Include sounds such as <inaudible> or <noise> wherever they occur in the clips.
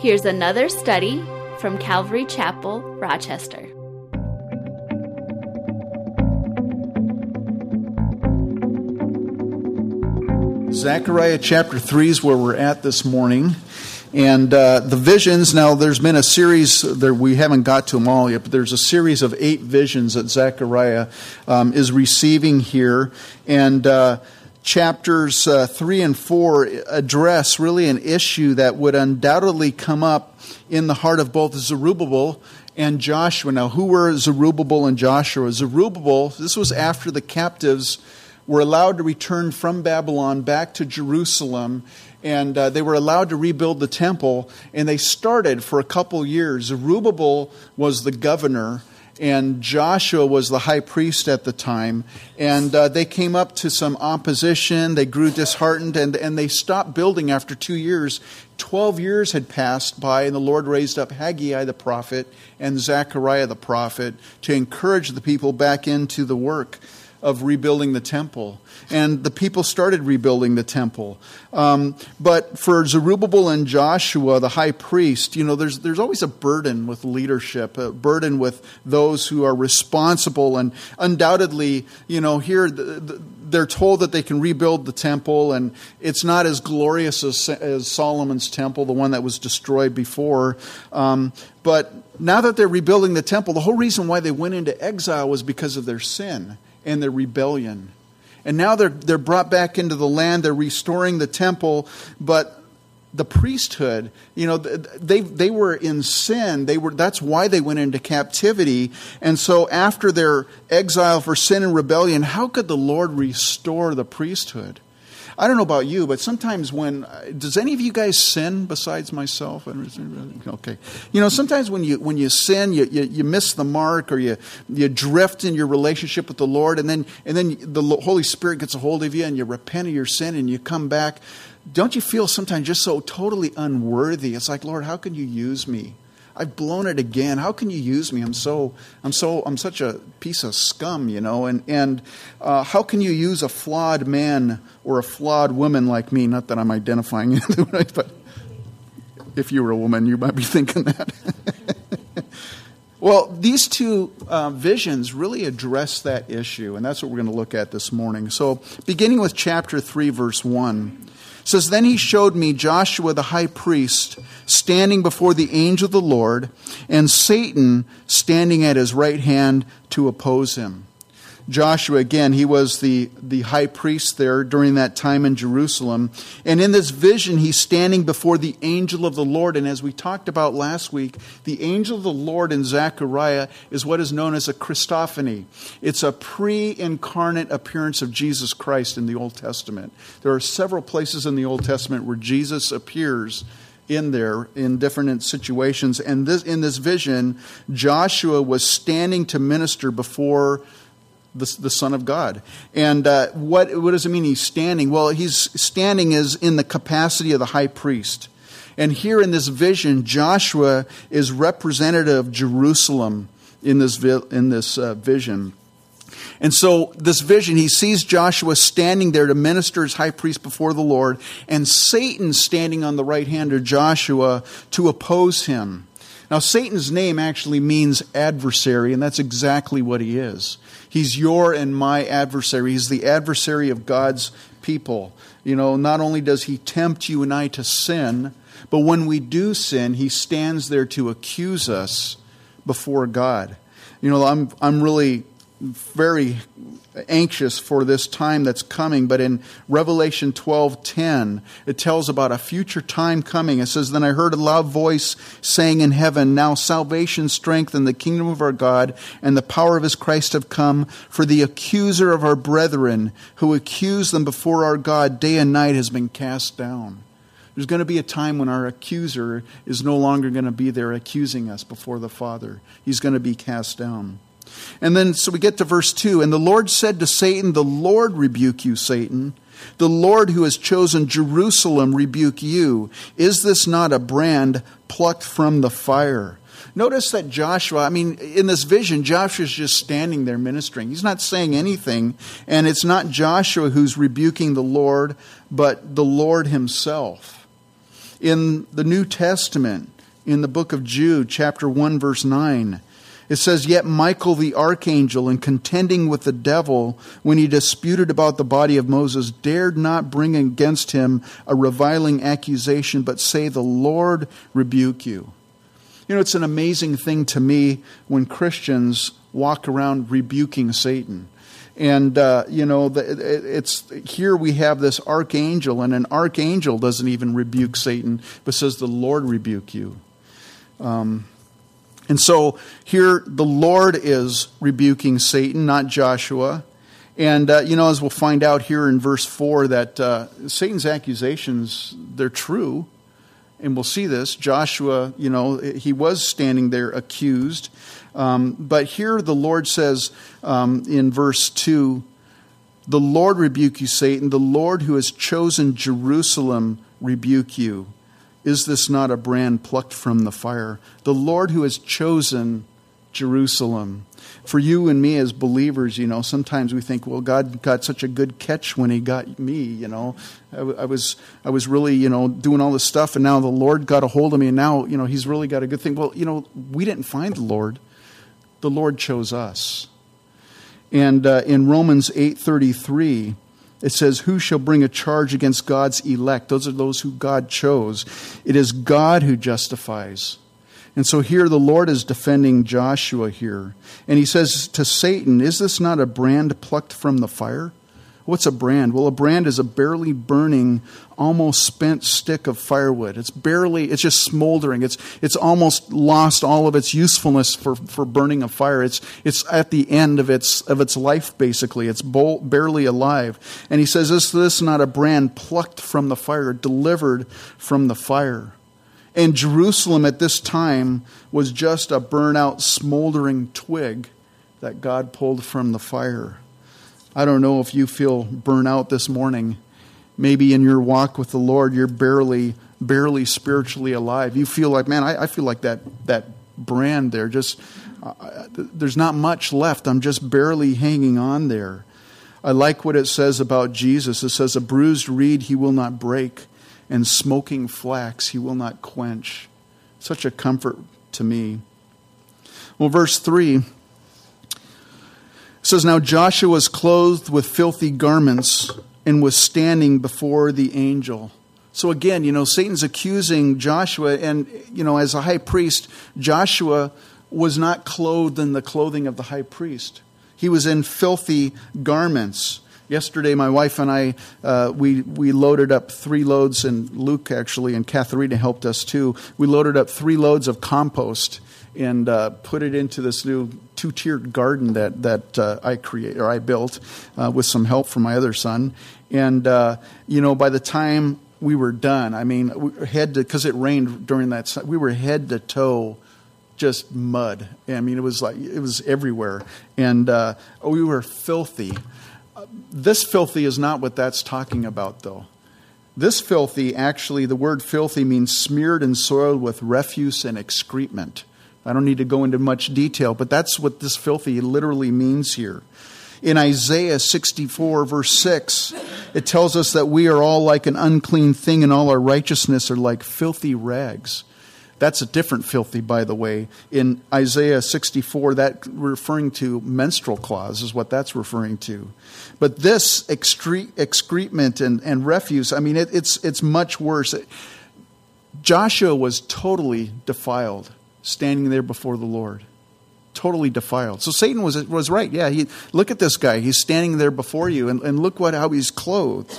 Here's another study from Calvary Chapel, Rochester. Zechariah chapter 3 is where we're at this morning. And uh, the visions, now there's been a series, there, we haven't got to them all yet, but there's a series of eight visions that Zechariah um, is receiving here. And uh, chapters uh, 3 and 4 address really an issue that would undoubtedly come up in the heart of both Zerubbabel and Joshua. Now, who were Zerubbabel and Joshua? Zerubbabel, this was after the captives were allowed to return from Babylon back to Jerusalem, and uh, they were allowed to rebuild the temple. And they started for a couple years. Zerubbabel was the governor, and Joshua was the high priest at the time. And uh, they came up to some opposition. They grew disheartened, and, and they stopped building after two years. Twelve years had passed by, and the Lord raised up Haggai the prophet and Zechariah the prophet to encourage the people back into the work of rebuilding the temple. And the people started rebuilding the temple. Um, but for Zerubbabel and Joshua, the high priest, you know, there's, there's always a burden with leadership, a burden with those who are responsible. And undoubtedly, you know, here the, the, they're told that they can rebuild the temple, and it's not as glorious as, as Solomon's temple, the one that was destroyed before. Um, but now that they're rebuilding the temple, the whole reason why they went into exile was because of their sin and their rebellion. And now they're, they're brought back into the land, they're restoring the temple, but the priesthood, you know, they, they were in sin. They were, that's why they went into captivity. And so after their exile for sin and rebellion, how could the Lord restore the priesthood? I don't know about you, but sometimes when uh, does any of you guys sin besides myself? Okay, you know sometimes when you when you sin, you, you, you miss the mark or you you drift in your relationship with the Lord, and then and then the Holy Spirit gets a hold of you, and you repent of your sin, and you come back. Don't you feel sometimes just so totally unworthy? It's like, Lord, how can you use me? I've blown it again. How can you use me? I'm so, I'm so, I'm such a piece of scum, you know. And and uh, how can you use a flawed man or a flawed woman like me? Not that I'm identifying <laughs> but if you were a woman, you might be thinking that. <laughs> well, these two uh, visions really address that issue, and that's what we're going to look at this morning. So, beginning with chapter three, verse one says, Then he showed me Joshua the high priest standing before the angel of the Lord, and Satan standing at his right hand to oppose him. Joshua, again, he was the, the high priest there during that time in Jerusalem. And in this vision, he's standing before the angel of the Lord. And as we talked about last week, the angel of the Lord in Zechariah is what is known as a Christophany. It's a pre incarnate appearance of Jesus Christ in the Old Testament. There are several places in the Old Testament where Jesus appears in there in different situations. And this, in this vision, Joshua was standing to minister before the, the Son of God. And uh, what, what does it mean he's standing? Well, he's standing is in the capacity of the high priest. And here in this vision, Joshua is representative of Jerusalem in this, vi- in this uh, vision. And so, this vision, he sees Joshua standing there to minister as high priest before the Lord, and Satan standing on the right hand of Joshua to oppose him. Now, Satan's name actually means adversary, and that's exactly what he is. He's your and my adversary. He's the adversary of God's people. You know, not only does he tempt you and I to sin, but when we do sin, he stands there to accuse us before God. You know, I'm, I'm really very anxious for this time that's coming but in revelation 12:10 it tells about a future time coming. It says then i heard a loud voice saying in heaven now salvation strength and the kingdom of our god and the power of his christ have come for the accuser of our brethren who accused them before our god day and night has been cast down. There's going to be a time when our accuser is no longer going to be there accusing us before the father. He's going to be cast down and then, so we get to verse 2 And the Lord said to Satan, The Lord rebuke you, Satan. The Lord who has chosen Jerusalem rebuke you. Is this not a brand plucked from the fire? Notice that Joshua, I mean, in this vision, Joshua's just standing there ministering. He's not saying anything. And it's not Joshua who's rebuking the Lord, but the Lord himself. In the New Testament, in the book of Jude, chapter 1, verse 9, it says, Yet Michael the archangel, in contending with the devil when he disputed about the body of Moses, dared not bring against him a reviling accusation, but say, The Lord rebuke you. You know, it's an amazing thing to me when Christians walk around rebuking Satan. And, uh, you know, it's here we have this archangel, and an archangel doesn't even rebuke Satan, but says, The Lord rebuke you. Um, and so here the Lord is rebuking Satan, not Joshua. And, uh, you know, as we'll find out here in verse 4, that uh, Satan's accusations, they're true. And we'll see this. Joshua, you know, he was standing there accused. Um, but here the Lord says um, in verse 2 The Lord rebuke you, Satan. The Lord who has chosen Jerusalem rebuke you. Is this not a brand plucked from the fire? The Lord who has chosen Jerusalem. For you and me as believers, you know, sometimes we think, well, God got such a good catch when He got me, you know. I, I, was, I was really, you know, doing all this stuff, and now the Lord got a hold of me, and now, you know, He's really got a good thing. Well, you know, we didn't find the Lord. The Lord chose us. And uh, in Romans 8.33, it says, Who shall bring a charge against God's elect? Those are those who God chose. It is God who justifies. And so here the Lord is defending Joshua here. And he says to Satan, Is this not a brand plucked from the fire? What's a brand? Well, a brand is a barely burning, almost spent stick of firewood. It's barely, it's just smoldering. It's, it's almost lost all of its usefulness for, for burning a fire. It's, it's at the end of its, of its life, basically. It's barely alive. And he says, Is this not a brand plucked from the fire, delivered from the fire? And Jerusalem at this time was just a burnout, smoldering twig that God pulled from the fire. I don't know if you feel burnt out this morning. Maybe in your walk with the Lord, you're barely, barely spiritually alive. You feel like, man, I, I feel like that, that brand there. Just uh, there's not much left. I'm just barely hanging on there. I like what it says about Jesus. It says, "A bruised reed he will not break, and smoking flax he will not quench." Such a comfort to me. Well, verse three it says, Now Joshua was clothed with filthy garments and was standing before the angel. So again, you know, Satan's accusing Joshua, and, you know, as a high priest, Joshua was not clothed in the clothing of the high priest. He was in filthy garments. Yesterday, my wife and I, uh, we, we loaded up three loads, and Luke actually and Katharina helped us too. We loaded up three loads of compost and uh, put it into this new two-tiered garden that that uh, I create or I built uh, with some help from my other son. And uh, you know, by the time we were done, I mean, head to because it rained during that. We were head to toe, just mud. I mean, it was like it was everywhere, and uh, we were filthy. This filthy is not what that's talking about, though. This filthy, actually, the word filthy means smeared and soiled with refuse and excrement. I don't need to go into much detail, but that's what this filthy literally means here. In Isaiah 64, verse 6, it tells us that we are all like an unclean thing, and all our righteousness are like filthy rags. That's a different filthy, by the way. In Isaiah 64, that referring to menstrual cloths is what that's referring to. But this excre- excrement and, and refuse, I mean, it, it's, it's much worse. Joshua was totally defiled standing there before the Lord. Totally defiled. So Satan was, was right. Yeah, he, look at this guy. He's standing there before you, and, and look what, how he's clothed.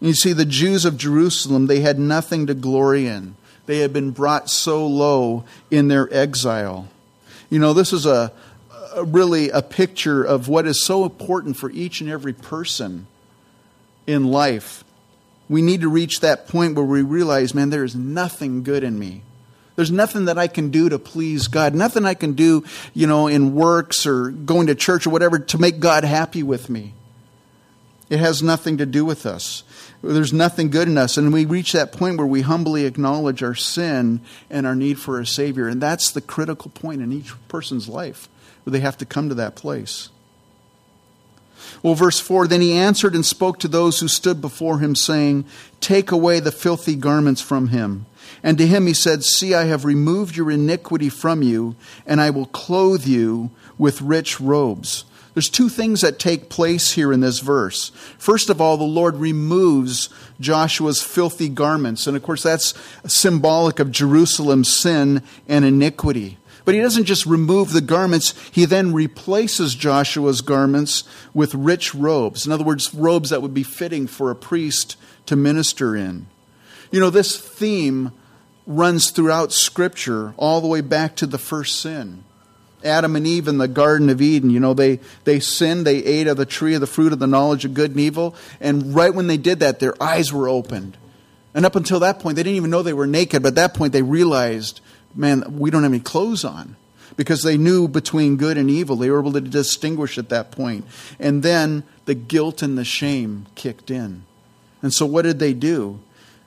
And you see, the Jews of Jerusalem, they had nothing to glory in. They had been brought so low in their exile. You know, this is a, a really a picture of what is so important for each and every person in life. We need to reach that point where we realize, man, there is nothing good in me. There's nothing that I can do to please God. Nothing I can do, you know, in works or going to church or whatever to make God happy with me. It has nothing to do with us. There's nothing good in us. And we reach that point where we humbly acknowledge our sin and our need for a Savior. And that's the critical point in each person's life where they have to come to that place. Well, verse 4 Then he answered and spoke to those who stood before him, saying, Take away the filthy garments from him. And to him he said, See, I have removed your iniquity from you, and I will clothe you with rich robes. There's two things that take place here in this verse. First of all, the Lord removes Joshua's filthy garments. And of course, that's symbolic of Jerusalem's sin and iniquity. But he doesn't just remove the garments, he then replaces Joshua's garments with rich robes. In other words, robes that would be fitting for a priest to minister in. You know, this theme runs throughout Scripture all the way back to the first sin. Adam and Eve in the Garden of Eden. You know, they, they sinned, they ate of the tree of the fruit of the knowledge of good and evil, and right when they did that, their eyes were opened. And up until that point, they didn't even know they were naked, but at that point, they realized, man, we don't have any clothes on. Because they knew between good and evil. They were able to distinguish at that point. And then the guilt and the shame kicked in. And so, what did they do?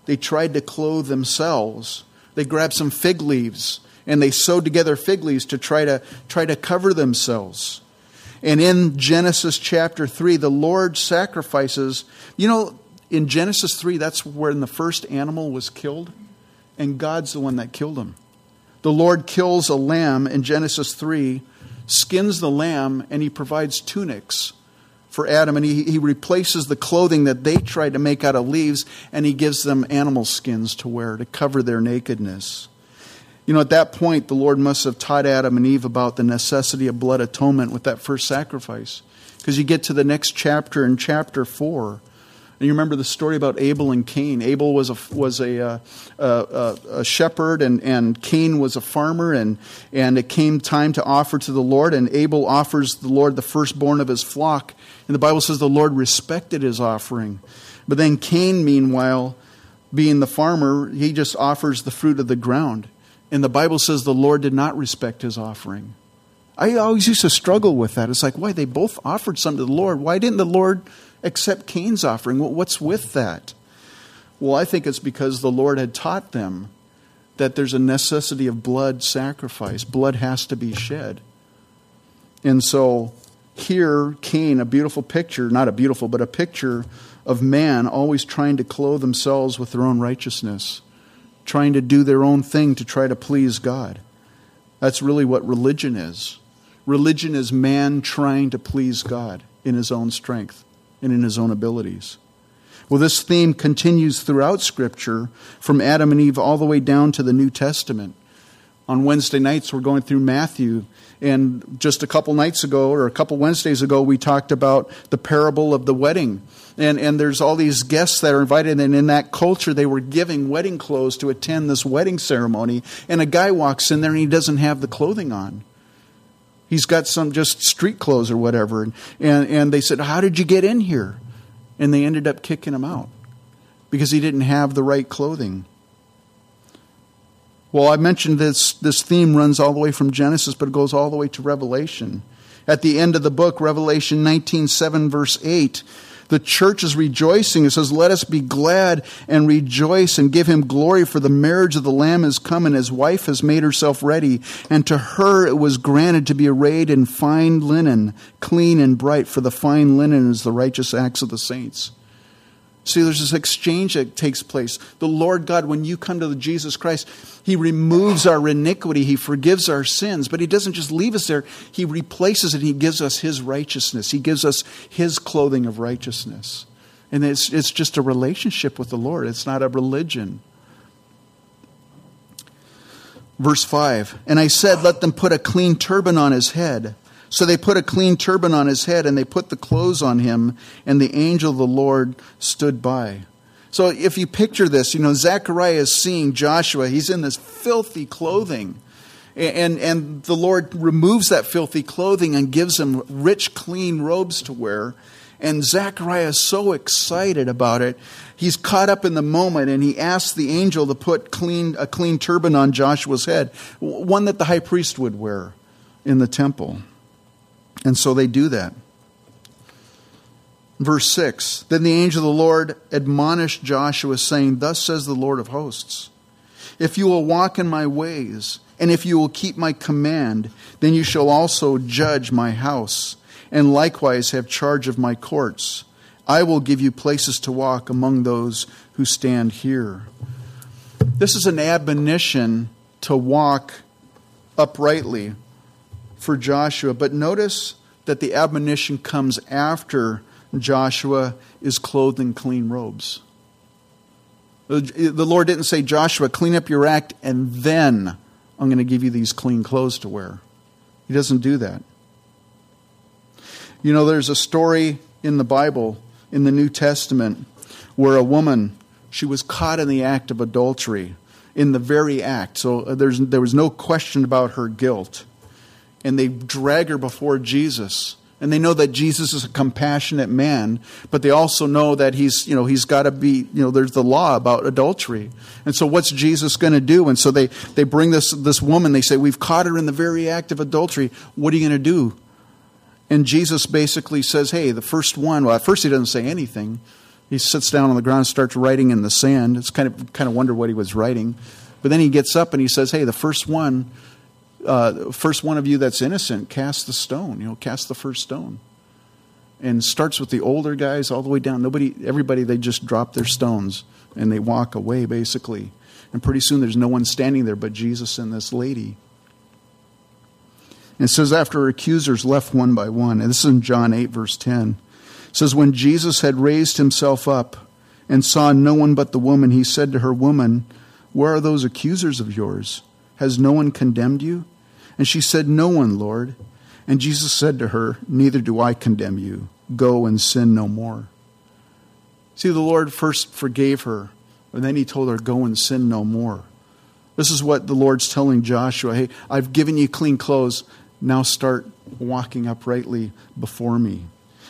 They tried to clothe themselves. They grabbed some fig leaves and they sewed together fig leaves to try to try to cover themselves. And in Genesis chapter 3, the Lord sacrifices, you know, in Genesis 3, that's when the first animal was killed, and God's the one that killed him. The Lord kills a lamb in Genesis 3, skins the lamb, and he provides tunics for Adam, and he, he replaces the clothing that they tried to make out of leaves, and he gives them animal skins to wear to cover their nakedness. You know, at that point, the Lord must have taught Adam and Eve about the necessity of blood atonement with that first sacrifice. Because you get to the next chapter in chapter 4, and you remember the story about Abel and Cain. Abel was a, was a, uh, a, a, shepherd, and, and Cain was a farmer, and, and it came time to offer to the Lord, and Abel offers the Lord the firstborn of his flock. And the Bible says the Lord respected his offering. But then Cain, meanwhile, being the farmer, he just offers the fruit of the ground. And the Bible says the Lord did not respect his offering. I always used to struggle with that. It's like, why? They both offered something to the Lord. Why didn't the Lord accept Cain's offering? What's with that? Well, I think it's because the Lord had taught them that there's a necessity of blood sacrifice. Blood has to be shed. And so here, Cain, a beautiful picture, not a beautiful, but a picture of man always trying to clothe themselves with their own righteousness trying to do their own thing to try to please God. That's really what religion is. Religion is man trying to please God in his own strength and in his own abilities. Well, this theme continues throughout Scripture from Adam and Eve all the way down to the New Testament. On Wednesday nights, we're going through Matthew. And just a couple nights ago, or a couple Wednesdays ago, we talked about the parable of the wedding and, and there's all these guests that are invited, and in that culture, they were giving wedding clothes to attend this wedding ceremony. And a guy walks in there and he doesn't have the clothing on. He's got some just street clothes or whatever. And, and, and they said, How did you get in here? And they ended up kicking him out because he didn't have the right clothing. Well, I mentioned this, this theme runs all the way from Genesis, but it goes all the way to Revelation. At the end of the book, Revelation 19 7, verse 8, the church is rejoicing. It says, Let us be glad and rejoice and give him glory, for the marriage of the Lamb is come, and his wife has made herself ready. And to her it was granted to be arrayed in fine linen, clean and bright, for the fine linen is the righteous acts of the saints. See, there's this exchange that takes place. The Lord God, when you come to Jesus Christ, He removes our iniquity, He forgives our sins, but He doesn't just leave us there. He replaces it, He gives us His righteousness, He gives us His clothing of righteousness. And it's, it's just a relationship with the Lord, it's not a religion. Verse 5 And I said, Let them put a clean turban on his head. So they put a clean turban on his head and they put the clothes on him, and the angel of the Lord stood by. So if you picture this, you know, Zechariah is seeing Joshua. He's in this filthy clothing. And, and the Lord removes that filthy clothing and gives him rich, clean robes to wear. And Zechariah is so excited about it. He's caught up in the moment and he asks the angel to put clean, a clean turban on Joshua's head, one that the high priest would wear in the temple. And so they do that. Verse 6 Then the angel of the Lord admonished Joshua, saying, Thus says the Lord of hosts, If you will walk in my ways, and if you will keep my command, then you shall also judge my house, and likewise have charge of my courts. I will give you places to walk among those who stand here. This is an admonition to walk uprightly for Joshua, but notice that the admonition comes after Joshua is clothed in clean robes. The Lord didn't say, Joshua, clean up your act, and then I'm going to give you these clean clothes to wear. He doesn't do that. You know, there's a story in the Bible, in the New Testament, where a woman, she was caught in the act of adultery, in the very act. So uh, there's, there was no question about her guilt. And they drag her before Jesus and they know that Jesus is a compassionate man, but they also know that he's, you know, he's got to be, you know, there's the law about adultery. And so what's Jesus going to do? And so they, they bring this, this woman, they say, we've caught her in the very act of adultery. What are you going to do? And Jesus basically says, hey, the first one, well, at first he doesn't say anything. He sits down on the ground and starts writing in the sand. It's kind of, kind of wonder what he was writing. But then he gets up and he says, hey, the first one, uh, first one of you that's innocent, cast the stone. You know, cast the first stone. And starts with the older guys all the way down. Nobody, everybody, they just drop their stones and they walk away basically. And pretty soon there's no one standing there but Jesus and this lady. And it says, after her accusers left one by one, and this is in John 8, verse 10. It says, When Jesus had raised himself up and saw no one but the woman, he said to her, Woman, where are those accusers of yours? Has no one condemned you? And she said, No one, Lord. And Jesus said to her, Neither do I condemn you. Go and sin no more. See, the Lord first forgave her, and then he told her, Go and sin no more. This is what the Lord's telling Joshua Hey, I've given you clean clothes. Now start walking uprightly before me.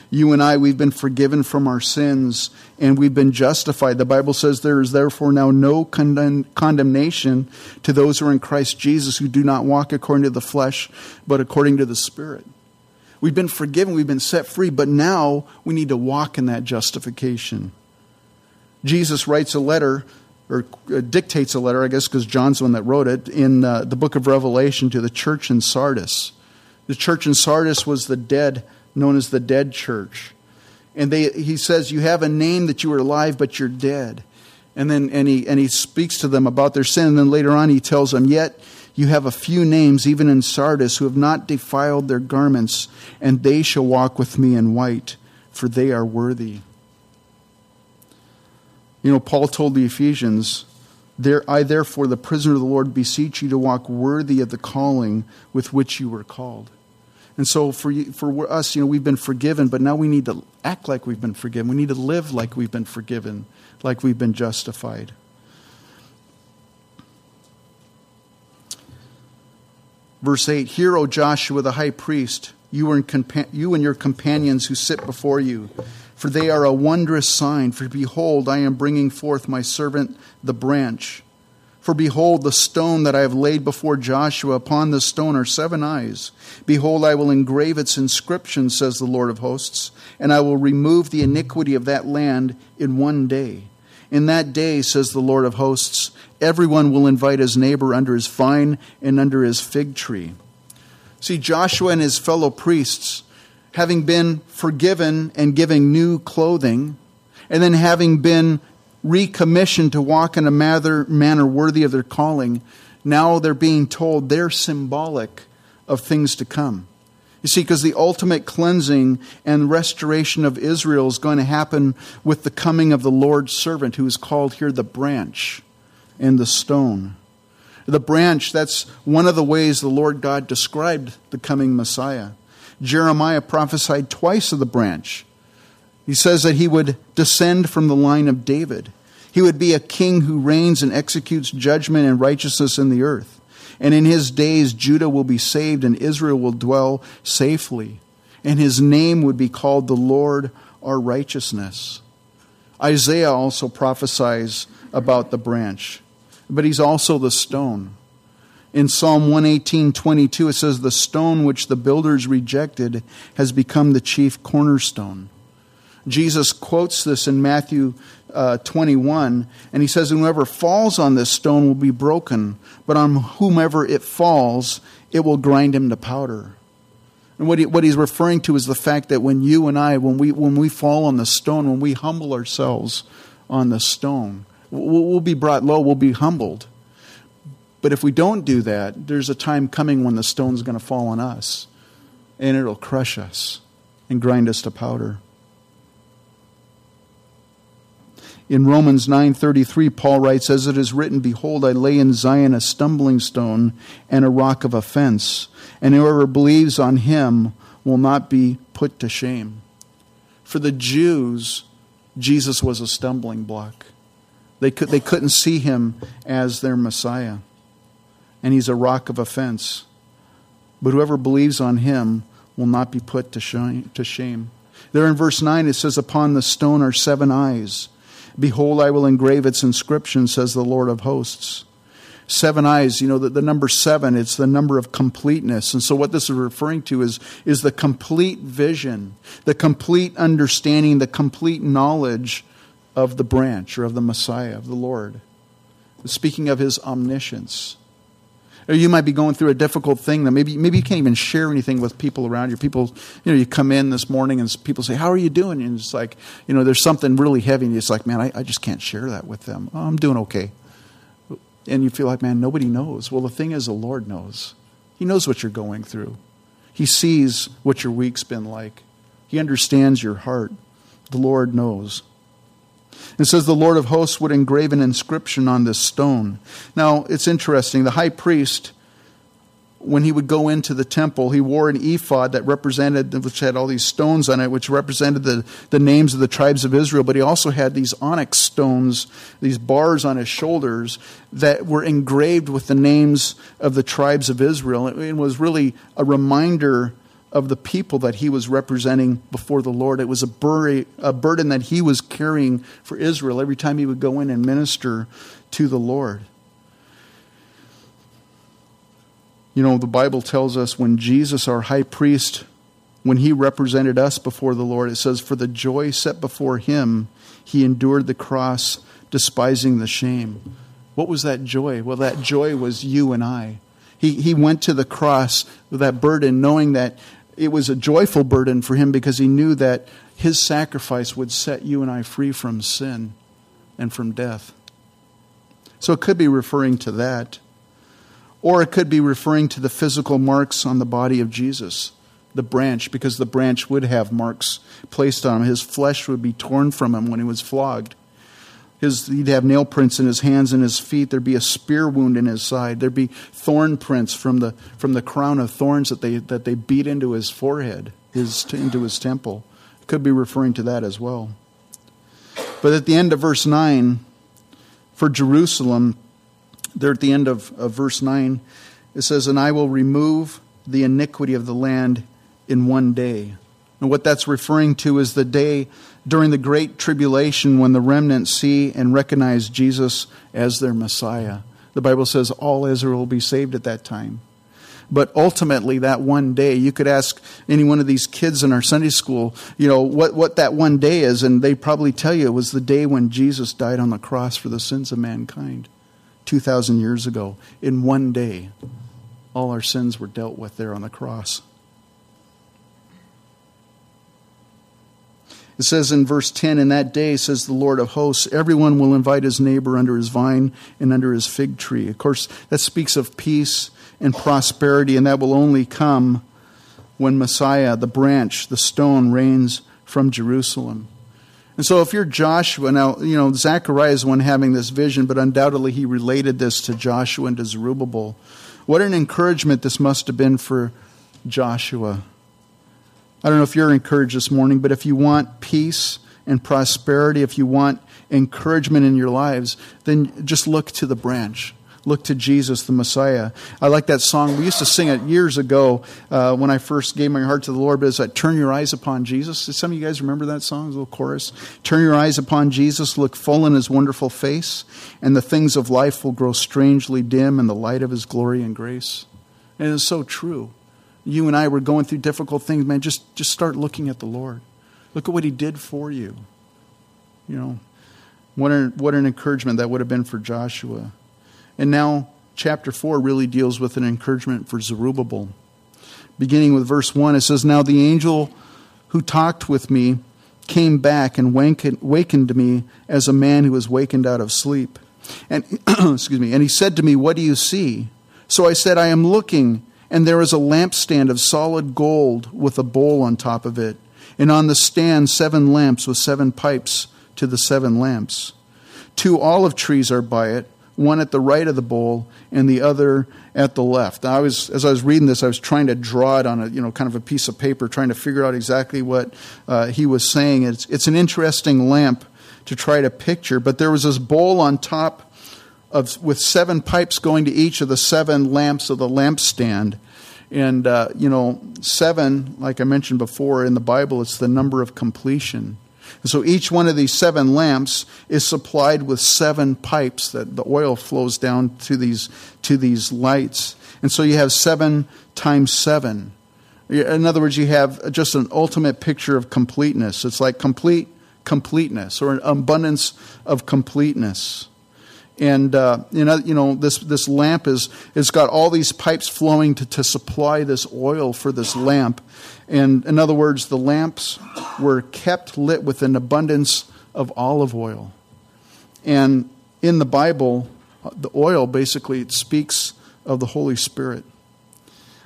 You and I, we've been forgiven from our sins and we've been justified. The Bible says there is therefore now no condemn- condemnation to those who are in Christ Jesus who do not walk according to the flesh, but according to the Spirit. We've been forgiven, we've been set free, but now we need to walk in that justification. Jesus writes a letter, or uh, dictates a letter, I guess, because John's the one that wrote it, in uh, the book of Revelation to the church in Sardis. The church in Sardis was the dead known as the dead church. And they, he says, You have a name that you are alive, but you're dead. And then and he, and he speaks to them about their sin. And then later on, he tells them, Yet you have a few names, even in Sardis, who have not defiled their garments, and they shall walk with me in white, for they are worthy. You know, Paul told the Ephesians, there, I therefore, the prisoner of the Lord, beseech you to walk worthy of the calling with which you were called. And so for, for us, you know, we've been forgiven, but now we need to act like we've been forgiven. We need to live like we've been forgiven, like we've been justified. Verse 8 Hear, O Joshua the high priest, you and, compa- you and your companions who sit before you, for they are a wondrous sign. For behold, I am bringing forth my servant the branch. For behold, the stone that I have laid before Joshua, upon the stone are seven eyes. Behold, I will engrave its inscription, says the Lord of hosts, and I will remove the iniquity of that land in one day. In that day, says the Lord of hosts, everyone will invite his neighbor under his vine and under his fig tree. See, Joshua and his fellow priests, having been forgiven and given new clothing, and then having been recommissioned to walk in a manner worthy of their calling, now they're being told they're symbolic of things to come. You see, because the ultimate cleansing and restoration of Israel is going to happen with the coming of the Lord's servant, who is called here the branch and the stone. The branch, that's one of the ways the Lord God described the coming Messiah. Jeremiah prophesied twice of the branch. He says that he would descend from the line of David. He would be a king who reigns and executes judgment and righteousness in the earth. And in his days, Judah will be saved and Israel will dwell safely. And his name would be called the Lord our righteousness. Isaiah also prophesies about the branch, but he's also the stone. In Psalm 118 22, it says, The stone which the builders rejected has become the chief cornerstone. Jesus quotes this in Matthew uh, 21, and he says, Whoever falls on this stone will be broken, but on whomever it falls, it will grind him to powder. And what, he, what he's referring to is the fact that when you and I, when we, when we fall on the stone, when we humble ourselves on the stone, we'll, we'll be brought low, we'll be humbled. But if we don't do that, there's a time coming when the stone's going to fall on us and it'll crush us and grind us to powder. In Romans 9:33 Paul writes as it is written behold I lay in Zion a stumbling stone and a rock of offense and whoever believes on him will not be put to shame. For the Jews Jesus was a stumbling block. They could they couldn't see him as their Messiah. And he's a rock of offense. But whoever believes on him will not be put to shame. There in verse 9 it says upon the stone are seven eyes Behold, I will engrave its inscription, says the Lord of hosts. Seven eyes, you know, the, the number seven, it's the number of completeness. And so, what this is referring to is, is the complete vision, the complete understanding, the complete knowledge of the branch or of the Messiah, of the Lord. Speaking of his omniscience. Or you might be going through a difficult thing that maybe maybe you can't even share anything with people around you. People, you know, you come in this morning and people say, "How are you doing?" And it's like, you know, there's something really heavy, and it's like, man, I, I just can't share that with them. Oh, I'm doing okay, and you feel like, man, nobody knows. Well, the thing is, the Lord knows. He knows what you're going through. He sees what your week's been like. He understands your heart. The Lord knows. It says the Lord of hosts would engrave an inscription on this stone. Now, it's interesting. The high priest, when he would go into the temple, he wore an ephod that represented, which had all these stones on it, which represented the, the names of the tribes of Israel. But he also had these onyx stones, these bars on his shoulders that were engraved with the names of the tribes of Israel. It was really a reminder of the people that he was representing before the Lord. It was a, bur- a burden that he was carrying for Israel every time he would go in and minister to the Lord. You know, the Bible tells us when Jesus, our high priest, when he represented us before the Lord, it says, For the joy set before him, he endured the cross, despising the shame. What was that joy? Well, that joy was you and I. He, he went to the cross with that burden, knowing that it was a joyful burden for him because he knew that his sacrifice would set you and I free from sin and from death. So it could be referring to that. Or it could be referring to the physical marks on the body of Jesus, the branch, because the branch would have marks placed on him. His flesh would be torn from him when he was flogged. His, he'd have nail prints in his hands and his feet. There'd be a spear wound in his side. There'd be thorn prints from the, from the crown of thorns that they, that they beat into his forehead, his, into his temple. Could be referring to that as well. But at the end of verse 9, for Jerusalem, there at the end of, of verse 9, it says, And I will remove the iniquity of the land in one day. And what that's referring to is the day during the great tribulation when the remnant see and recognize Jesus as their Messiah. The Bible says all Israel will be saved at that time. But ultimately, that one day, you could ask any one of these kids in our Sunday school, you know, what, what that one day is, and they probably tell you it was the day when Jesus died on the cross for the sins of mankind 2,000 years ago. In one day, all our sins were dealt with there on the cross. It says in verse 10 In that day, says the Lord of hosts, everyone will invite his neighbor under his vine and under his fig tree. Of course, that speaks of peace and prosperity, and that will only come when Messiah, the branch, the stone, reigns from Jerusalem. And so, if you're Joshua, now, you know, Zechariah is one having this vision, but undoubtedly he related this to Joshua and to Zerubbabel. What an encouragement this must have been for Joshua. I don't know if you're encouraged this morning, but if you want peace and prosperity, if you want encouragement in your lives, then just look to the branch. Look to Jesus, the Messiah. I like that song. We used to sing it years ago uh, when I first gave my heart to the Lord, but it's that Turn Your Eyes Upon Jesus. Some of you guys remember that song, the little chorus? Turn your eyes upon Jesus, look full in his wonderful face, and the things of life will grow strangely dim in the light of his glory and grace. And it's so true you and I were going through difficult things, man, just, just start looking at the Lord. Look at what He did for you. You know, what an, what an encouragement that would have been for Joshua. And now, chapter 4 really deals with an encouragement for Zerubbabel. beginning with verse 1. It says, Now the angel who talked with me came back and wakened me as a man who was wakened out of sleep. And <clears throat> excuse me, and he said to me, "What do you see?" So I said, "I am looking, and there is a lampstand of solid gold with a bowl on top of it, and on the stand seven lamps with seven pipes to the seven lamps. Two olive trees are by it, one at the right of the bowl and the other at the left. I was, as I was reading this, I was trying to draw it on a, you know, kind of a piece of paper, trying to figure out exactly what uh, he was saying. It's, it's an interesting lamp to try to picture, but there was this bowl on top of, with seven pipes going to each of the seven lamps of the lampstand. And, uh, you know, seven, like I mentioned before in the Bible, it's the number of completion. And so each one of these seven lamps is supplied with seven pipes that the oil flows down to these, to these lights. And so you have seven times seven. In other words, you have just an ultimate picture of completeness. It's like complete completeness or an abundance of completeness. And uh, you know, you know, this this lamp is it's got all these pipes flowing to, to supply this oil for this lamp. And in other words, the lamps were kept lit with an abundance of olive oil. And in the Bible, the oil basically speaks of the Holy Spirit.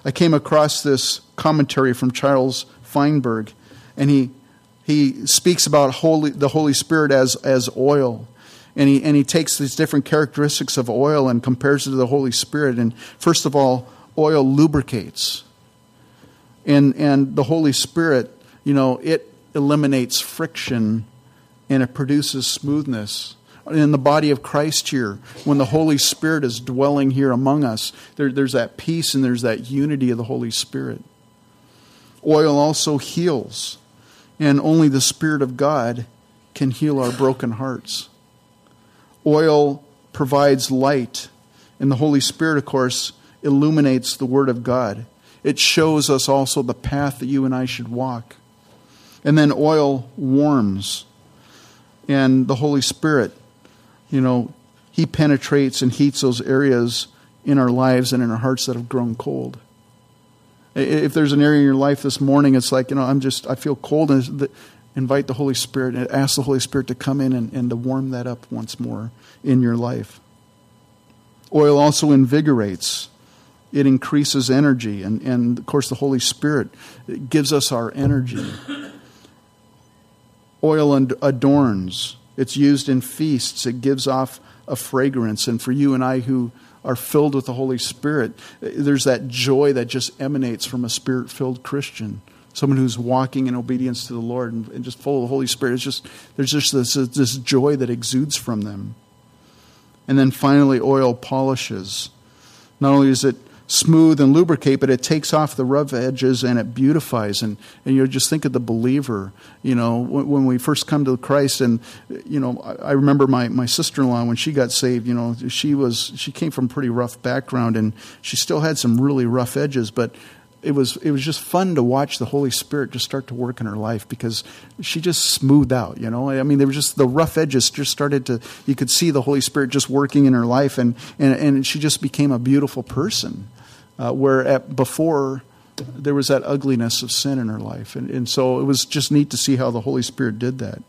I came across this commentary from Charles Feinberg, and he he speaks about holy, the Holy Spirit as as oil. And he, and he takes these different characteristics of oil and compares it to the Holy Spirit. And first of all, oil lubricates and and the Holy Spirit, you know, it eliminates friction and it produces smoothness. In the body of Christ here, when the Holy Spirit is dwelling here among us, there, there's that peace and there's that unity of the Holy Spirit. Oil also heals, and only the Spirit of God can heal our broken hearts. Oil provides light, and the Holy Spirit, of course, illuminates the Word of God it shows us also the path that you and I should walk. And then oil warms. And the Holy Spirit, you know, He penetrates and heats those areas in our lives and in our hearts that have grown cold. If there's an area in your life this morning, it's like, you know, I'm just, I feel cold, and invite the Holy Spirit and ask the Holy Spirit to come in and, and to warm that up once more in your life. Oil also invigorates it increases energy. And, and of course, the Holy Spirit gives us our energy. Oil adorns, it's used in feasts, it gives off a fragrance. And for you and I who are filled with the Holy Spirit, there's that joy that just emanates from a spirit filled Christian. Someone who's walking in obedience to the Lord and, and just full of the Holy Spirit. It's just, there's just this, this joy that exudes from them. And then finally, oil polishes. Not only is it smooth and lubricate, but it takes off the rough edges and it beautifies. And, and you just think of the believer, you know, when, when we first come to Christ. And, you know, I, I remember my, my sister in law, when she got saved, you know, she was, she came from a pretty rough background and she still had some really rough edges, but it was it was just fun to watch the Holy Spirit just start to work in her life because she just smoothed out. You know, I mean, there were just the rough edges just started to. You could see the Holy Spirit just working in her life, and and and she just became a beautiful person uh, where at, before there was that ugliness of sin in her life. And, and so it was just neat to see how the Holy Spirit did that.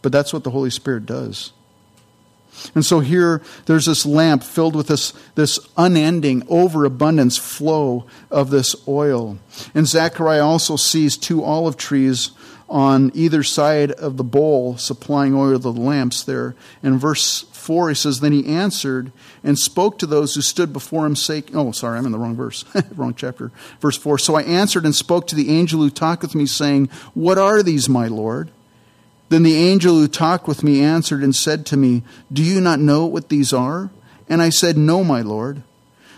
But that's what the Holy Spirit does. And so here, there's this lamp filled with this, this unending, overabundance flow of this oil. And Zechariah also sees two olive trees on either side of the bowl supplying oil to the lamps there. In verse 4, he says, Then he answered and spoke to those who stood before him, saying, Oh, sorry, I'm in the wrong verse, <laughs> wrong chapter. Verse 4 So I answered and spoke to the angel who talked with me, saying, What are these, my Lord? Then the angel who talked with me answered and said to me, Do you not know what these are? And I said, No, my Lord.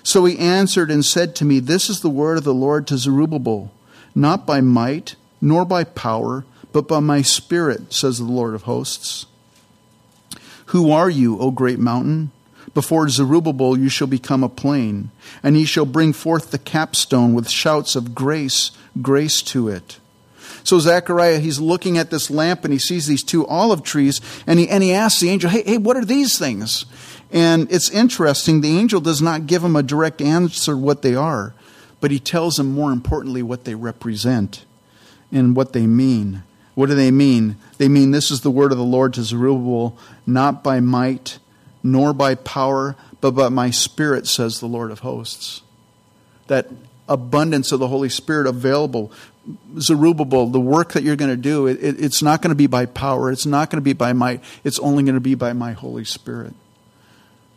So he answered and said to me, This is the word of the Lord to Zerubbabel, not by might nor by power, but by my spirit, says the Lord of hosts. Who are you, O great mountain? Before Zerubbabel you shall become a plain, and he shall bring forth the capstone with shouts of grace, grace to it. So Zechariah, he's looking at this lamp and he sees these two olive trees, and he, and he asks the angel, hey, hey, what are these things? And it's interesting, the angel does not give him a direct answer what they are. but he tells him more importantly what they represent and what they mean. What do they mean? They mean this is the word of the Lord to Zerubbabel, not by might nor by power, but by my spirit, says the Lord of hosts. That abundance of the Holy Spirit available. Zerubbabel, the work that you're going to do, it, it, it's not going to be by power, it's not going to be by might, it's only going to be by my Holy Spirit.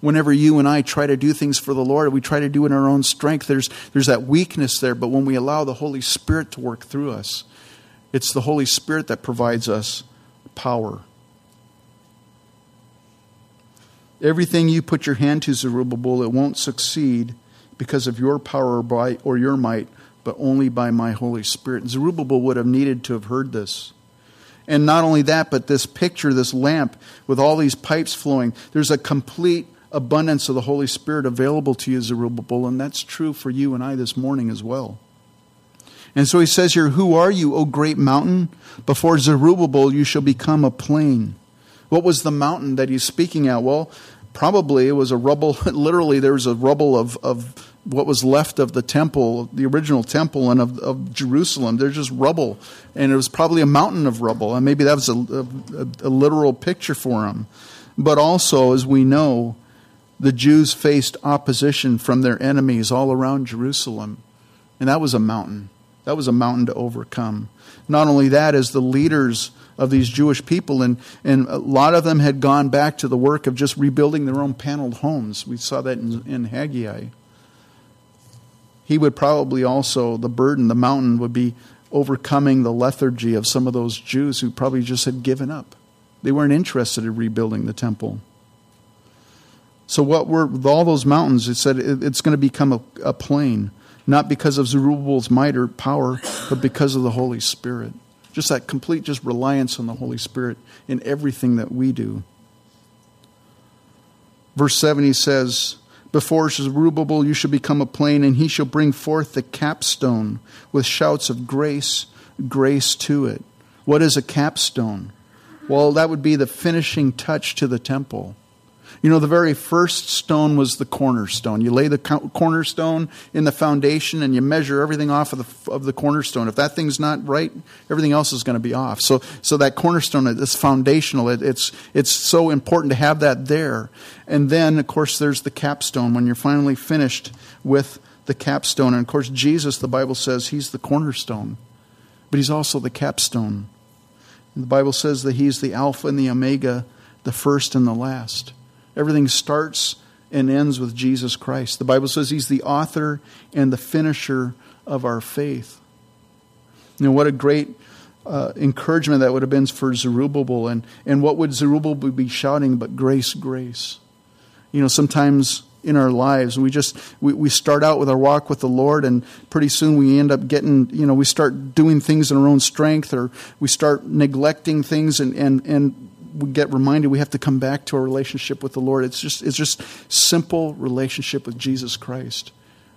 Whenever you and I try to do things for the Lord, we try to do it in our own strength, there's, there's that weakness there, but when we allow the Holy Spirit to work through us, it's the Holy Spirit that provides us power. Everything you put your hand to, Zerubbabel, it won't succeed because of your power or, by, or your might, but only by my Holy Spirit. Zerubbabel would have needed to have heard this. And not only that, but this picture, this lamp with all these pipes flowing, there's a complete abundance of the Holy Spirit available to you, Zerubbabel, and that's true for you and I this morning as well. And so he says here, Who are you, O great mountain? Before Zerubbabel you shall become a plain. What was the mountain that he's speaking at? Well, probably it was a rubble, <laughs> literally, there was a rubble of, of what was left of the temple, the original temple, and of, of Jerusalem. There's just rubble. And it was probably a mountain of rubble. And maybe that was a, a, a literal picture for him. But also, as we know, the Jews faced opposition from their enemies all around Jerusalem. And that was a mountain. That was a mountain to overcome. Not only that, as the leaders of these Jewish people, and, and a lot of them had gone back to the work of just rebuilding their own paneled homes. We saw that in, in Haggai. He would probably also, the burden, the mountain would be overcoming the lethargy of some of those Jews who probably just had given up. They weren't interested in rebuilding the temple. So, what were with all those mountains? It said it's going to become a, a plain not because of Zerubbabel's might or power, but because of the Holy Spirit. Just that complete just reliance on the Holy Spirit in everything that we do. Verse 7, he says, Before Zerubbabel you shall become a plain, and he shall bring forth the capstone with shouts of grace, grace to it. What is a capstone? Well, that would be the finishing touch to the temple. You know, the very first stone was the cornerstone. You lay the cornerstone in the foundation and you measure everything off of the, of the cornerstone. If that thing's not right, everything else is going to be off. So, so that cornerstone is foundational. It, it's, it's so important to have that there. And then, of course, there's the capstone when you're finally finished with the capstone. And of course, Jesus, the Bible says, he's the cornerstone, but he's also the capstone. The Bible says that he's the Alpha and the Omega, the first and the last. Everything starts and ends with Jesus Christ. The Bible says he's the author and the finisher of our faith. You know, what a great uh, encouragement that would have been for Zerubbabel. And, and what would Zerubbabel be shouting but grace, grace? You know, sometimes in our lives we just we, we start out with our walk with the lord and pretty soon we end up getting you know we start doing things in our own strength or we start neglecting things and and and we get reminded we have to come back to our relationship with the Lord. It's just it's just simple relationship with Jesus Christ.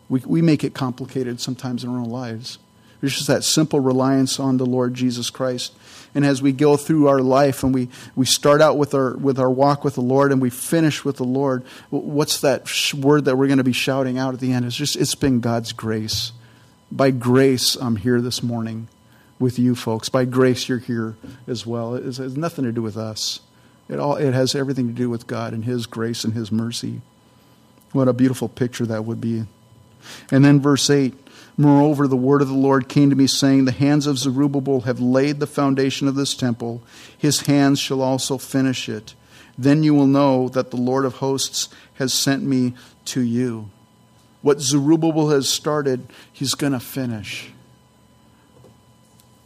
We we make it complicated sometimes in our own lives. It's just that simple reliance on the Lord Jesus Christ. And as we go through our life and we, we start out with our, with our walk with the Lord and we finish with the Lord, what's that word that we're going to be shouting out at the end? It's just, it's been God's grace. By grace, I'm here this morning with you folks. By grace, you're here as well. It has nothing to do with us. It, all, it has everything to do with God and His grace and His mercy. What a beautiful picture that would be. And then verse 8 Moreover, the word of the Lord came to me, saying, The hands of Zerubbabel have laid the foundation of this temple, his hands shall also finish it. Then you will know that the Lord of hosts has sent me to you. What Zerubbabel has started, he's going to finish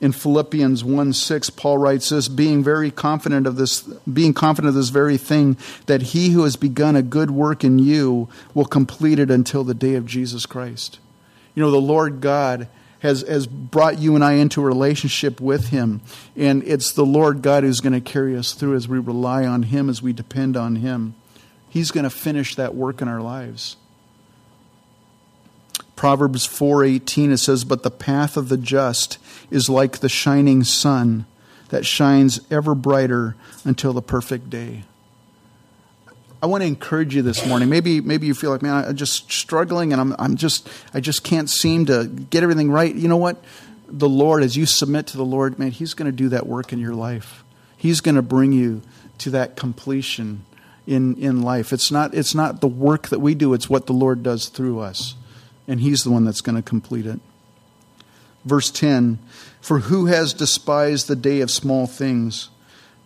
in Philippians 1 6, Paul writes this, being very confident of this, being confident of this very thing, that he who has begun a good work in you will complete it until the day of Jesus Christ. You know, the Lord God has, has brought you and I into a relationship with him, and it's the Lord God who's going to carry us through as we rely on him, as we depend on him. He's going to finish that work in our lives. Proverbs 4:18 it says but the path of the just is like the shining sun that shines ever brighter until the perfect day. I want to encourage you this morning. Maybe maybe you feel like, man, I'm just struggling and I'm I'm just I just can't seem to get everything right. You know what? The Lord, as you submit to the Lord, man, He's going to do that work in your life. He's going to bring you to that completion in in life. It's not it's not the work that we do, it's what the Lord does through us. And He's the one that's going to complete it. Verse 10 For who has despised the day of small things?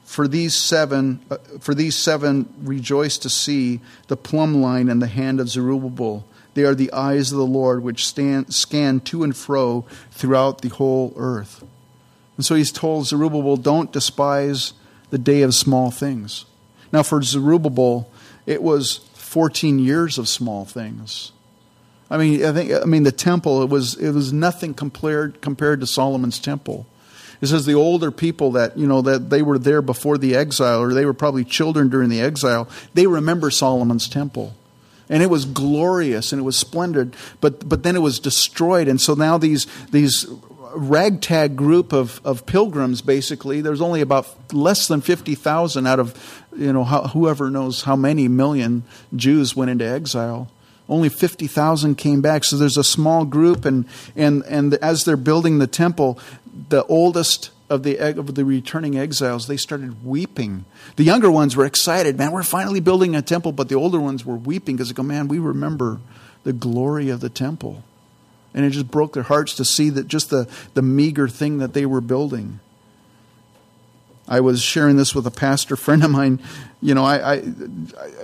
For these seven, uh, for these seven rejoice to see the plumb line in the hand of Zerubbabel. They are the eyes of the Lord which stand, scan to and fro throughout the whole earth. And so he's told Zerubbabel, don't despise the day of small things. Now, for Zerubbabel, it was 14 years of small things. I mean, I think, I mean, the temple, it was, it was nothing compared, compared to Solomon's temple. It says the older people that, you know, that they were there before the exile, or they were probably children during the exile, they remember Solomon's temple. And it was glorious and it was splendid, but, but then it was destroyed. And so now these, these ragtag group of, of pilgrims, basically, there's only about less than 50,000 out of, you know, how, whoever knows how many million Jews went into exile only 50,000 came back. So there's a small group, and, and, and as they're building the temple, the oldest of the, of the returning exiles, they started weeping. The younger ones were excited, man, we're finally building a temple, but the older ones were weeping because they go, man, we remember the glory of the temple. And it just broke their hearts to see that just the, the meager thing that they were building. I was sharing this with a pastor friend of mine. You know, I, I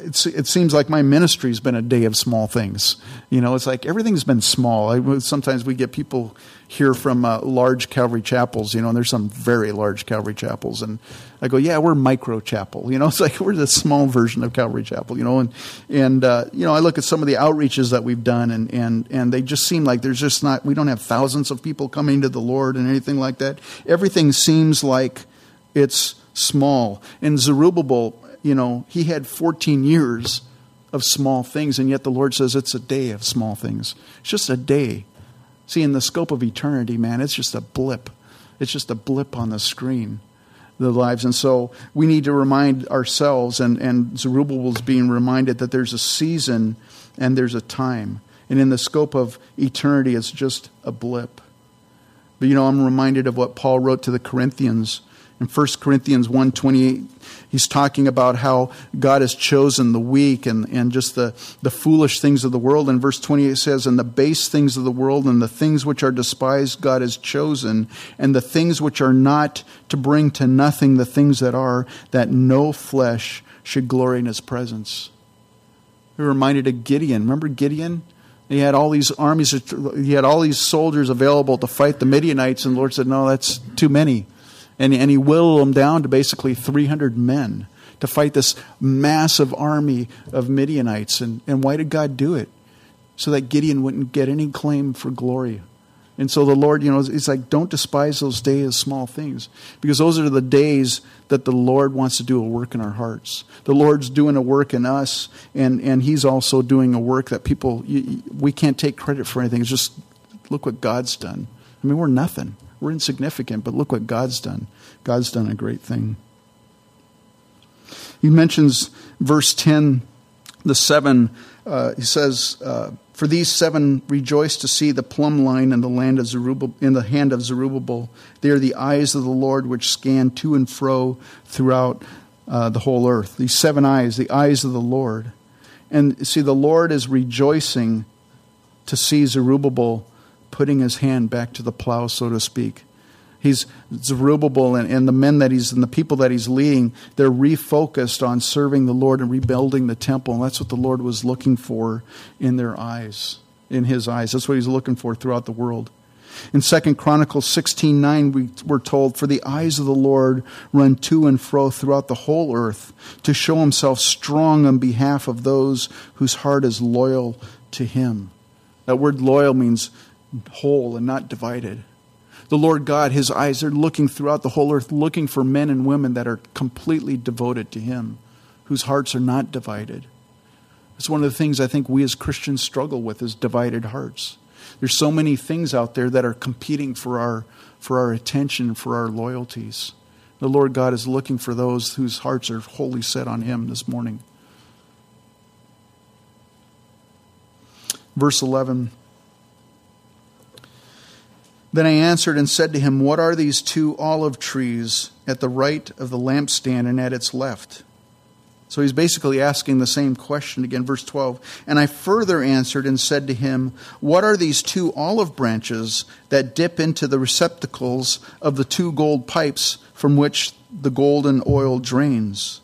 it seems like my ministry's been a day of small things. You know, it's like everything's been small. I, sometimes we get people here from uh, large Calvary chapels, you know, and there's some very large Calvary chapels, and I go, yeah, we're micro chapel. You know, <laughs> it's like we're the small version of Calvary Chapel. You know, and and uh, you know, I look at some of the outreaches that we've done, and and and they just seem like there's just not. We don't have thousands of people coming to the Lord and anything like that. Everything seems like it's small. And Zerubbabel, you know, he had 14 years of small things, and yet the Lord says it's a day of small things. It's just a day. See, in the scope of eternity, man, it's just a blip. It's just a blip on the screen, the lives. And so we need to remind ourselves, and, and Zerubbabel's being reminded that there's a season and there's a time. And in the scope of eternity, it's just a blip. But you know, I'm reminded of what Paul wrote to the Corinthians in 1 Corinthians 1.28, he's talking about how God has chosen the weak and, and just the, the foolish things of the world. And verse 28 says, And the base things of the world and the things which are despised God has chosen, and the things which are not to bring to nothing the things that are, that no flesh should glory in his presence. We're reminded of Gideon. Remember Gideon? He had all these armies, he had all these soldiers available to fight the Midianites, and the Lord said, No, that's too many and, and he whittled them down to basically 300 men to fight this massive army of Midianites. And, and why did God do it? So that Gideon wouldn't get any claim for glory. And so the Lord, you know, it's like, don't despise those days as small things. Because those are the days that the Lord wants to do a work in our hearts. The Lord's doing a work in us, and, and He's also doing a work that people, we can't take credit for anything. It's just, look what God's done. I mean, we're nothing. We're insignificant, but look what God's done. God's done a great thing. He mentions verse 10, the seven. Uh, he says, uh, For these seven rejoice to see the plumb line in the land of in the hand of Zerubbabel. They are the eyes of the Lord which scan to and fro throughout uh, the whole earth. These seven eyes, the eyes of the Lord. And see, the Lord is rejoicing to see Zerubbabel putting his hand back to the plow, so to speak. He's Zerubbabel and, and the men that he's and the people that he's leading, they're refocused on serving the Lord and rebuilding the temple. And that's what the Lord was looking for in their eyes, in his eyes. That's what he's looking for throughout the world. In 2 Chronicles 16:9 we were told for the eyes of the Lord run to and fro throughout the whole earth to show himself strong on behalf of those whose heart is loyal to him. That word loyal means whole and not divided. The Lord God, his eyes are looking throughout the whole earth, looking for men and women that are completely devoted to him, whose hearts are not divided. It's one of the things I think we as Christians struggle with is divided hearts. There's so many things out there that are competing for our for our attention, for our loyalties. The Lord God is looking for those whose hearts are wholly set on him this morning. Verse 11 then I answered and said to him, What are these two olive trees at the right of the lampstand and at its left? So he's basically asking the same question again, verse 12. And I further answered and said to him, What are these two olive branches that dip into the receptacles of the two gold pipes from which the golden oil drains?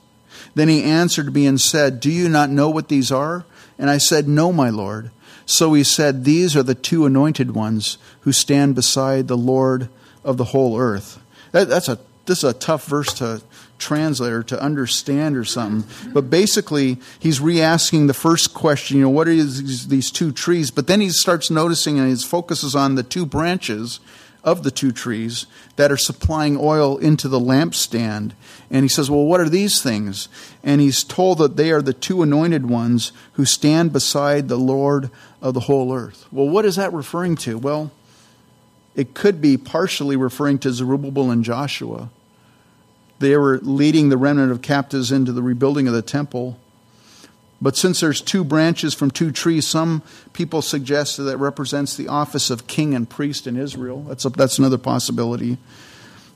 Then he answered me and said, Do you not know what these are? And I said, No, my Lord. So he said, These are the two anointed ones who stand beside the Lord of the whole earth. That, that's a, this is a tough verse to translate or to understand or something. But basically, he's re asking the first question, you know, what are these, these two trees? But then he starts noticing and his focus is on the two branches of the two trees that are supplying oil into the lampstand. And he says, Well, what are these things? And he's told that they are the two anointed ones who stand beside the Lord of the whole earth. Well, what is that referring to? Well, it could be partially referring to Zerubbabel and Joshua. They were leading the remnant of captives into the rebuilding of the temple. But since there's two branches from two trees, some people suggest that it represents the office of king and priest in Israel. That's, a, that's another possibility.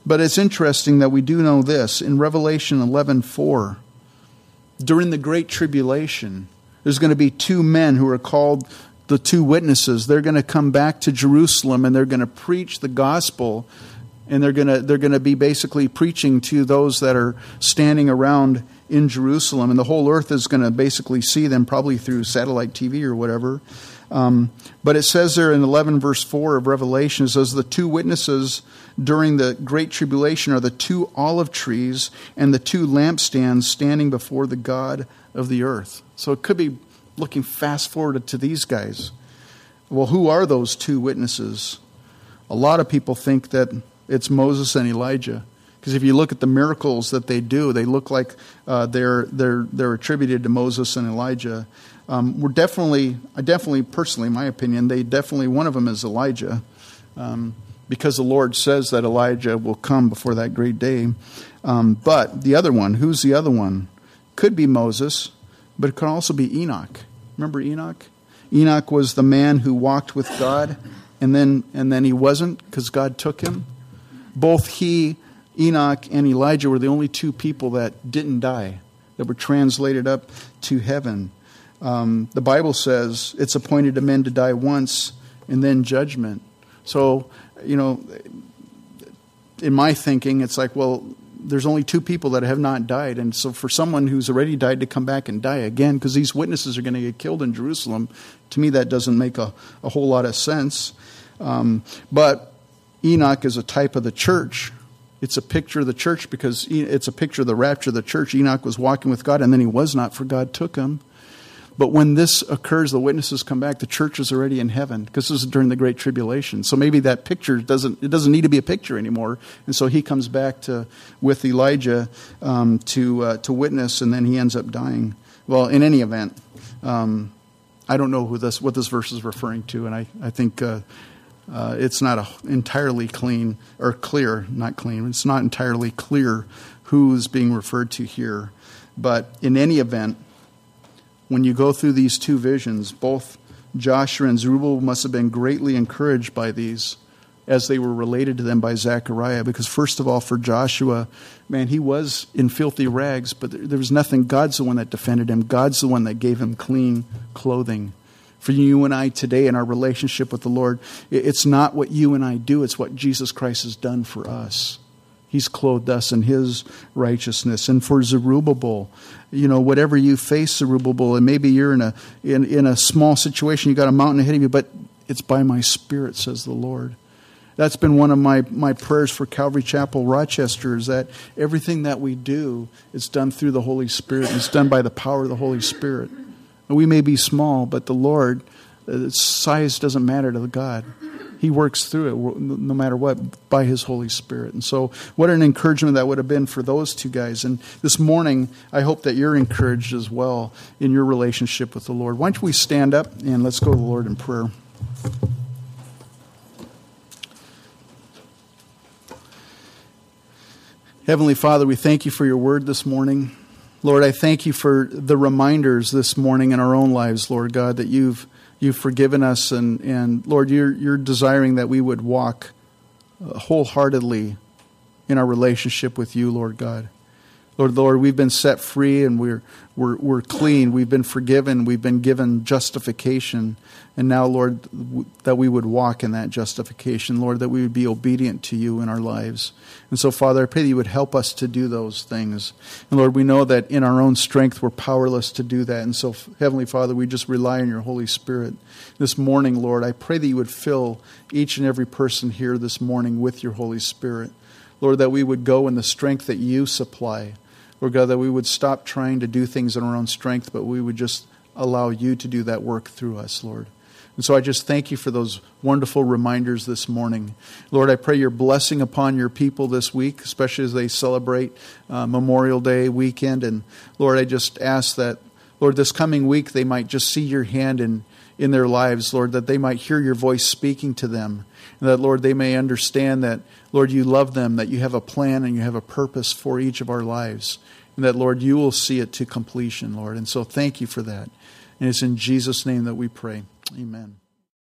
But it's interesting that we do know this. In Revelation 11:4, during the great tribulation, there's going to be two men who are called the two witnesses. They're going to come back to Jerusalem and they're going to preach the gospel and they're going to they're going to be basically preaching to those that are standing around in Jerusalem, and the whole earth is going to basically see them probably through satellite TV or whatever. Um, but it says there in 11 verse 4 of Revelation, it says the two witnesses during the great tribulation are the two olive trees and the two lampstands standing before the God of the earth. So it could be looking fast forward to these guys. Well, who are those two witnesses? A lot of people think that it's Moses and Elijah. Because if you look at the miracles that they do, they look like uh, they're, they're, they're attributed to Moses and Elijah. Um, we're definitely, I definitely, personally, my opinion, they definitely, one of them is Elijah. Um, because the Lord says that Elijah will come before that great day. Um, but the other one, who's the other one? Could be Moses, but it could also be Enoch. Remember Enoch? Enoch was the man who walked with God, and then and then he wasn't because God took him. Both he Enoch and Elijah were the only two people that didn't die, that were translated up to heaven. Um, the Bible says it's appointed to men to die once and then judgment. So, you know, in my thinking, it's like, well, there's only two people that have not died. And so for someone who's already died to come back and die again, because these witnesses are going to get killed in Jerusalem, to me that doesn't make a, a whole lot of sense. Um, but Enoch is a type of the church it's a picture of the church because it's a picture of the rapture of the church. Enoch was walking with God and then he was not, for God took him. But when this occurs, the witnesses come back, the church is already in heaven because this is during the Great Tribulation. So maybe that picture doesn't, it doesn't need to be a picture anymore. And so he comes back to, with Elijah um, to, uh, to witness and then he ends up dying. Well, in any event, um, I don't know who this, what this verse is referring to, and I, I think uh, uh, it's not a, entirely clean or clear, not clean. It's not entirely clear who's being referred to here. But in any event, when you go through these two visions, both Joshua and Zerubbabel must have been greatly encouraged by these as they were related to them by Zechariah. Because, first of all, for Joshua, man, he was in filthy rags, but there was nothing. God's the one that defended him, God's the one that gave him clean clothing for you and I today in our relationship with the Lord. It's not what you and I do, it's what Jesus Christ has done for us. He's clothed us in his righteousness. And for Zerubbabel, you know, whatever you face, Zerubbabel, and maybe you're in a in, in a small situation, you got a mountain ahead of you, but it's by my spirit, says the Lord. That's been one of my, my prayers for Calvary Chapel Rochester is that everything that we do is done through the Holy Spirit. It's done by the power of the Holy Spirit. We may be small, but the Lord, uh, size doesn't matter to God. He works through it no matter what by His Holy Spirit. And so, what an encouragement that would have been for those two guys. And this morning, I hope that you're encouraged as well in your relationship with the Lord. Why don't we stand up and let's go to the Lord in prayer. Heavenly Father, we thank you for your word this morning. Lord, I thank you for the reminders this morning in our own lives, Lord God, that you've you've forgiven us and, and Lord, you're you're desiring that we would walk wholeheartedly in our relationship with you, Lord God. Lord, Lord, we've been set free and we're, we're, we're clean. We've been forgiven. We've been given justification. And now, Lord, that we would walk in that justification. Lord, that we would be obedient to you in our lives. And so, Father, I pray that you would help us to do those things. And Lord, we know that in our own strength we're powerless to do that. And so, Heavenly Father, we just rely on your Holy Spirit. This morning, Lord, I pray that you would fill each and every person here this morning with your Holy Spirit. Lord, that we would go in the strength that you supply. Lord God, that we would stop trying to do things in our own strength, but we would just allow you to do that work through us, Lord. And so I just thank you for those wonderful reminders this morning. Lord, I pray your blessing upon your people this week, especially as they celebrate uh, Memorial Day weekend. And Lord, I just ask that, Lord, this coming week they might just see your hand in, in their lives, Lord, that they might hear your voice speaking to them. That, Lord, they may understand that, Lord, you love them, that you have a plan and you have a purpose for each of our lives. And that, Lord, you will see it to completion, Lord. And so thank you for that. And it's in Jesus' name that we pray. Amen.